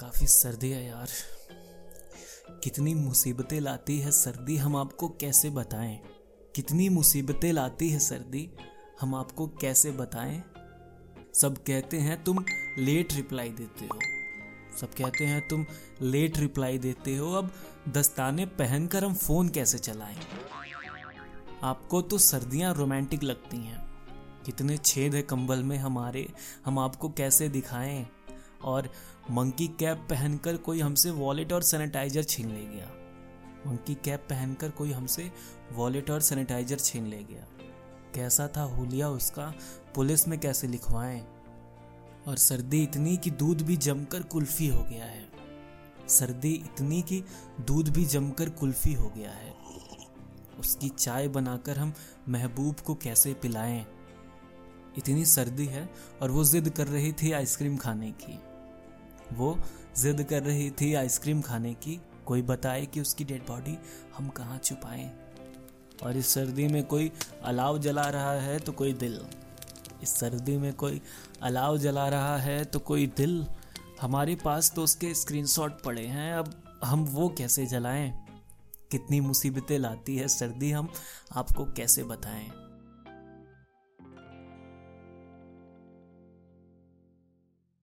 काफ़ी सर्दी है यार। कितनी मुसीबतें लाती है सर्दी, हम आपको कैसे बताएँ? कितनी मुसीबतें लाती है सर्दी, हम आपको कैसे बताएँ? सब कहते हैं तुम लेट रिप्लाई देते हो। सब कहते हैं तुम लेट रिप्लाई देते हो। अब दस्ताने पहनकर हम फ़ोन कैसे चलाएँ? आपको तो सर्दियाँ रोमांटिक लगती हैं। कितने छेद है कंबल में हमारे, हम आपको कैसे दिखाएँ? और मंकी कैप पहनकर कोई हमसे वॉलेट और सैनिटाइजर छीन ले गया। मंकी कैप पहनकर कोई हमसे वॉलेट और सैनिटाइजर छीन ले गया। कैसा था हुलिया उसका? पुलिस में कैसे लिखवाएँ? और सर्दी इतनी कि दूध भी जमकर कुल्फी हो गया है। सर्दी इतनी कि दूध भी जमकर कुल्फी हो गया है। उसकी चाय बनाकर हम महबूब को कैसे पिलाएँ? इतनी सर्दी है और वो जिद कर रही थी आइसक्रीम खाने की। वो जिद कर रही थी आइसक्रीम खाने की। कोई बताए कि उसकी डेड बॉडी हम कहाँ छुपाएँ? और इस सर्दी में कोई अलाव जला रहा है तो कोई दिल। इस सर्दी में कोई अलाव जला रहा है तो कोई दिल। हमारे पास तो उसके स्क्रीनशॉट पड़े हैं, अब हम वो कैसे जलाएँ? कितनी मुसीबतें लाती है सर्दी, हम आपको कैसे बताएँ?